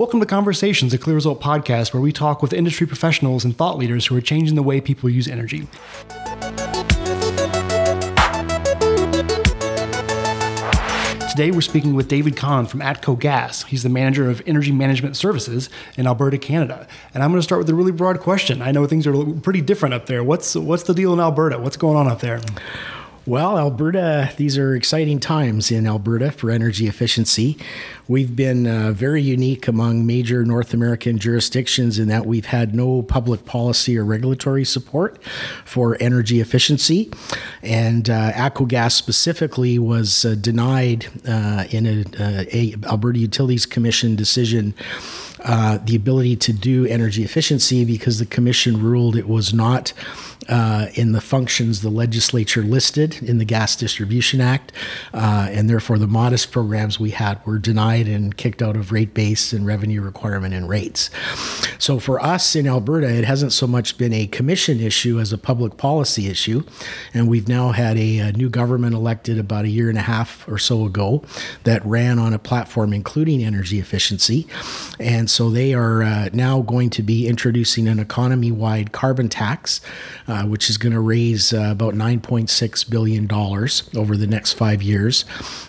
Welcome to Conversations, a Clear Result podcast where we talk with industry professionals and thought leaders who are changing the way people use energy. Today, we're speaking with David Kahn from ATCO Gas. He's the manager of energy management services in Alberta, Canada. And I'm going to start with a really broad question. I know things are pretty different up there. What's what's the deal in Alberta? What's going on up there? Well, Alberta, these are exciting times in Alberta for energy efficiency. We've been uh, very unique among major North American jurisdictions in that we've had no public policy or regulatory support for energy efficiency. And uh, ATCO Gas specifically was uh, denied uh, in a, uh, Alberta Utilities Commission decision uh, the ability to do energy efficiency because the commission ruled it was not uh, in the functions the legislature listed in the Gas Distribution Act, uh, and therefore the modest programs we had were denied and kicked out of rate base and revenue requirement and rates. So for us in Alberta, it hasn't so much been a commission issue as a public policy issue, and we've now had a, a new government elected about a year and a half or so ago that ran on a platform including energy efficiency, and so they are uh, now going to be introducing an economy wide carbon tax, uh, which is going to raise uh, about $9.6 billion over the next five years.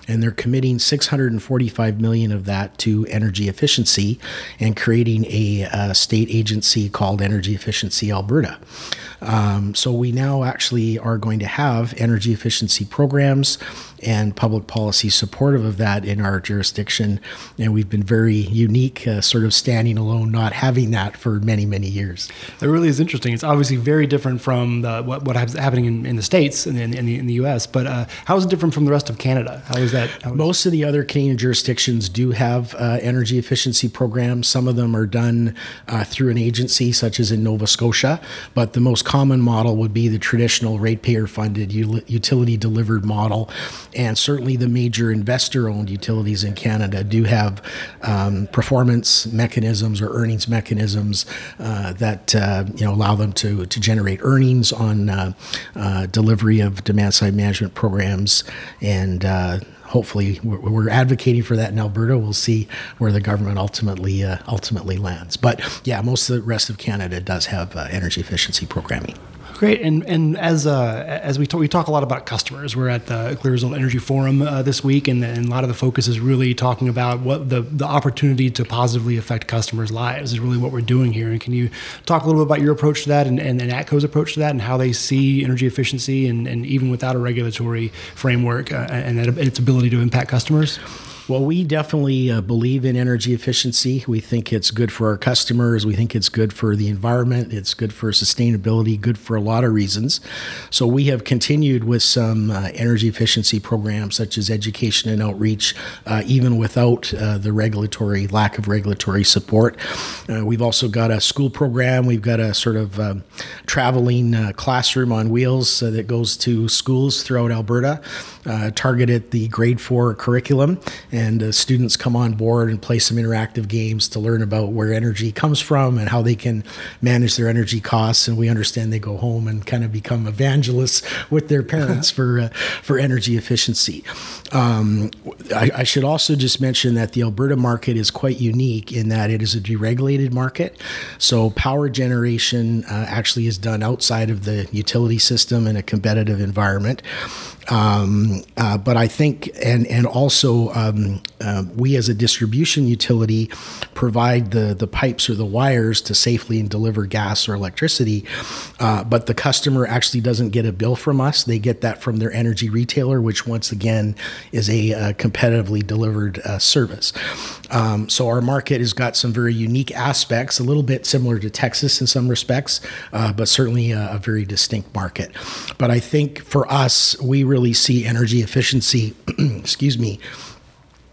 And they're committing 645 million of that to energy efficiency and creating a, uh, state agency called Energy Efficiency Alberta. Um, so we now actually are going to have energy efficiency programs and public policy supportive of that in our jurisdiction. And we've been very unique, uh, sort of standing alone, not having that for many, many years. It really is interesting. It's obviously very different from the, what, what happening in, in, the States and in, in, the, in the US, but uh, how is it different from the rest of Canada? How is that? How is Most of the other Canadian jurisdictions do have uh, energy efficiency programs. Some of them are done uh, through an agency, such as in Nova Scotia, but the most common model would be the traditional ratepayer funded utility delivered model. And certainly the major investor owned utilities in Canada do have um, performance mechanisms or earnings mechanisms uh, that uh, you know allow them to, to generate earnings on uh, uh delivery of demand side management programs. And uh, hopefully we're, advocating for that in Alberta. We'll see where the government ultimately uh, ultimately lands. But yeah, most of the rest of Canada does have uh, energy efficiency programming. Great, and and as uh, as we talk, we talk a lot about customers. We're at the Clear Result Energy Forum uh, this week, and, and, a lot of the focus is really talking about what the the opportunity to positively affect customers' lives is really what we're doing here. And can you talk a little bit about your approach to that, and, and, and ATCO's approach to that, and how they see energy efficiency, and, and even without a regulatory framework, uh, and its ability to impact customers? Well, we definitely uh, believe in energy efficiency. We think it's good for our customers. We think it's good for the environment. It's good for sustainability, good for a lot of reasons. So we have continued with some uh, energy efficiency programs such as education and outreach, uh, even without uh, the regulatory lack of regulatory support. Uh, we've also got a school program. We've got a sort of um, traveling uh, classroom on wheels that goes to schools throughout Alberta, targeted the grade four curriculum and uh, students come on board and play some interactive games to learn about where energy comes from and how they can manage their energy costs. And we understand they go home and kind of become evangelists with their parents for uh, for energy efficiency. Um, I, I, should also just mention that the Alberta market is quite unique in that it is a deregulated market. So power generation uh, actually is done outside of the utility system in a competitive environment. Um, uh, but I think, and and also um, uh, we as a distribution utility provide the the pipes or the wires to safely and deliver gas or electricity. Uh, but the customer actually doesn't get a bill from us; they get that from their energy retailer, which once again is a, a competitively delivered uh, service. Um, so our market has got some very unique aspects, a little bit similar to Texas in some respects, uh, but certainly a, a very distinct market. But I think for us, we really see energy efficiency, excuse me,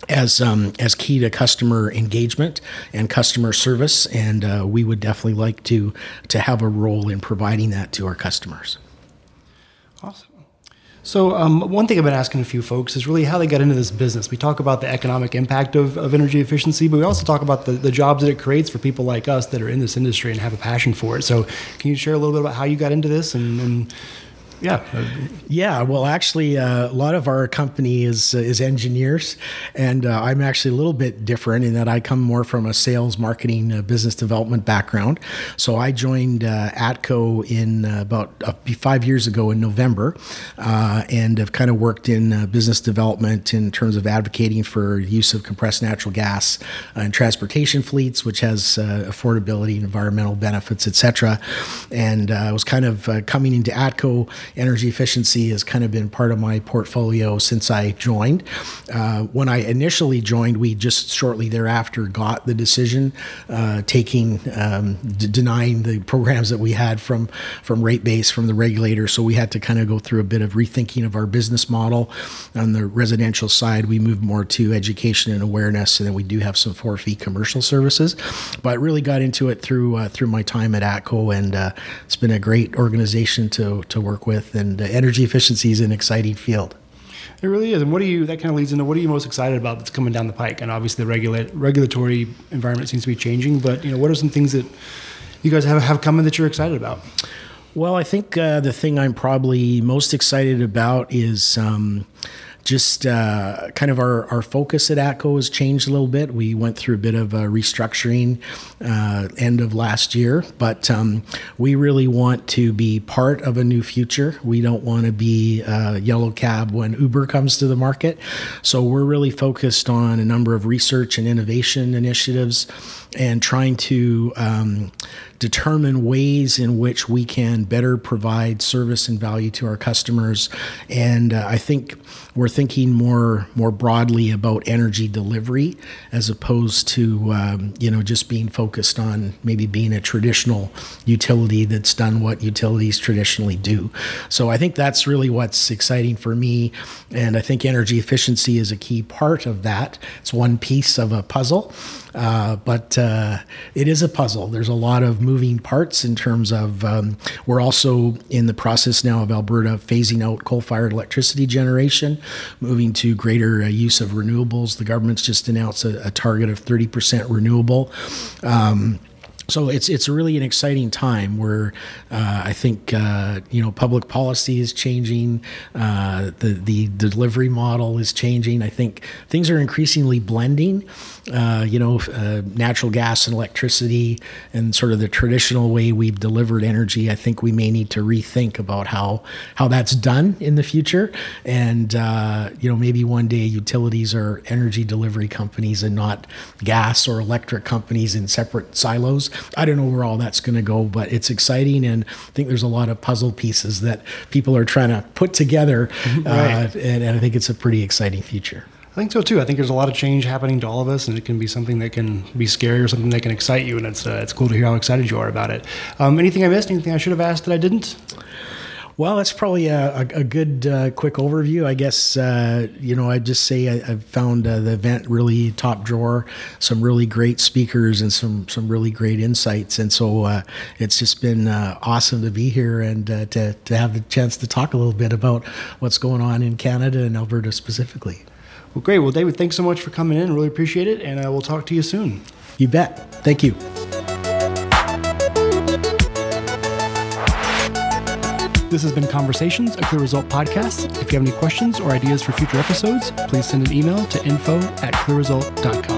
as um, as key to customer engagement and customer service, and uh, we would definitely like to to have a role in providing that to our customers. Awesome. So, um, one thing I've been asking a few folks is really how they got into this business. We talk about the economic impact of, of energy efficiency, but we also talk about the, the jobs that it creates for people like us that are in this industry and have a passion for it. So, can you share a little bit about how you got into this and, and yeah. Yeah, well, actually, uh, a lot of our company is uh, is engineers, and uh, I'm actually a little bit different in that I come more from a sales, marketing, uh, business development background. So I joined uh, ATCO in uh, about five years ago in November, and have kind of worked in business development in terms of advocating for use of compressed natural gas in transportation fleets, which has affordability, environmental benefits, etc. And I was kind of coming into ATCO energy efficiency has kind of been part of my portfolio since I joined. Uh, when I initially joined, we just shortly thereafter got the decision uh, taking um, d- denying the programs that we had from from rate base from the regulator. So we had to kind of go through a bit of rethinking of our business model. On the residential side, we moved more to education and awareness, and then we do have some for fee commercial services. But really got into it through uh, through my time at ATCO, and uh, it's been a great organization to to work with with, and uh, energy efficiency is an exciting field. It really is. And what do you, that kind of leads into what are you most excited about that's coming down the pike? And obviously the regula- regulatory environment seems to be changing, but you know, what are some things that you guys have, have coming that you're excited about? Well, I think uh, the thing I'm probably most excited about is um, just uh, kind of our, our focus at ATCO has changed a little bit. We went through a bit of a restructuring uh, end of last year, but um, we really want to be part of a new future. We don't want to be a yellow cab when Uber comes to the market. So we're really focused on a number of research and innovation initiatives and trying to um, determine ways in which we can better provide service and value to our customers. And uh, I think we're thinking more more broadly about energy delivery as opposed to um, you know just being focused on maybe being a traditional utility that's done what utilities traditionally do. So I think that's really what's exciting for me, and I think energy efficiency is a key part of that. It's one piece of a puzzle. Uh, but uh, it is a puzzle. There's a lot of moving parts in terms of um, we're also in the process now of Alberta phasing out coal fired electricity generation, moving to greater uh, use of renewables. The government's just announced a, a target of 30% renewable. Um, so it's it's really an exciting time where uh, I think uh, you know public policy is changing, uh, the the delivery model is changing. I think things are increasingly blending. Uh, you know, uh, natural gas and electricity, and sort of the traditional way we've delivered energy. I think we may need to rethink about how how that's done in the future, and uh, you know maybe one day utilities are energy delivery companies and not gas or electric companies in separate silos. I don't know where all that's going to go, but it's exciting, and I think there's a lot of puzzle pieces that people are trying to put together, right. uh, and, and I think it's a pretty exciting future. I think so too. I think there's a lot of change happening to all of us, and it can be something that can be scary or something that can excite you. And it's uh, it's cool to hear how excited you are about it. Um, anything I missed? Anything I should have asked that I didn't? Well, that's probably a, a, a good uh, quick overview. I guess uh, you know I'd just say I, have found uh, the event really top drawer, some really great speakers and some some really great insights, and so uh, it's just been uh, awesome to be here and uh, to to have the chance to talk a little bit about what's going on in Canada and Alberta specifically. Well, great. Well, David, thanks so much for coming in. Really appreciate it, and I will talk to you soon. You bet. Thank you. This has been Conversations, a Clear Result podcast. If you have any questions or ideas for future episodes, please send an email to info at clearresult.com.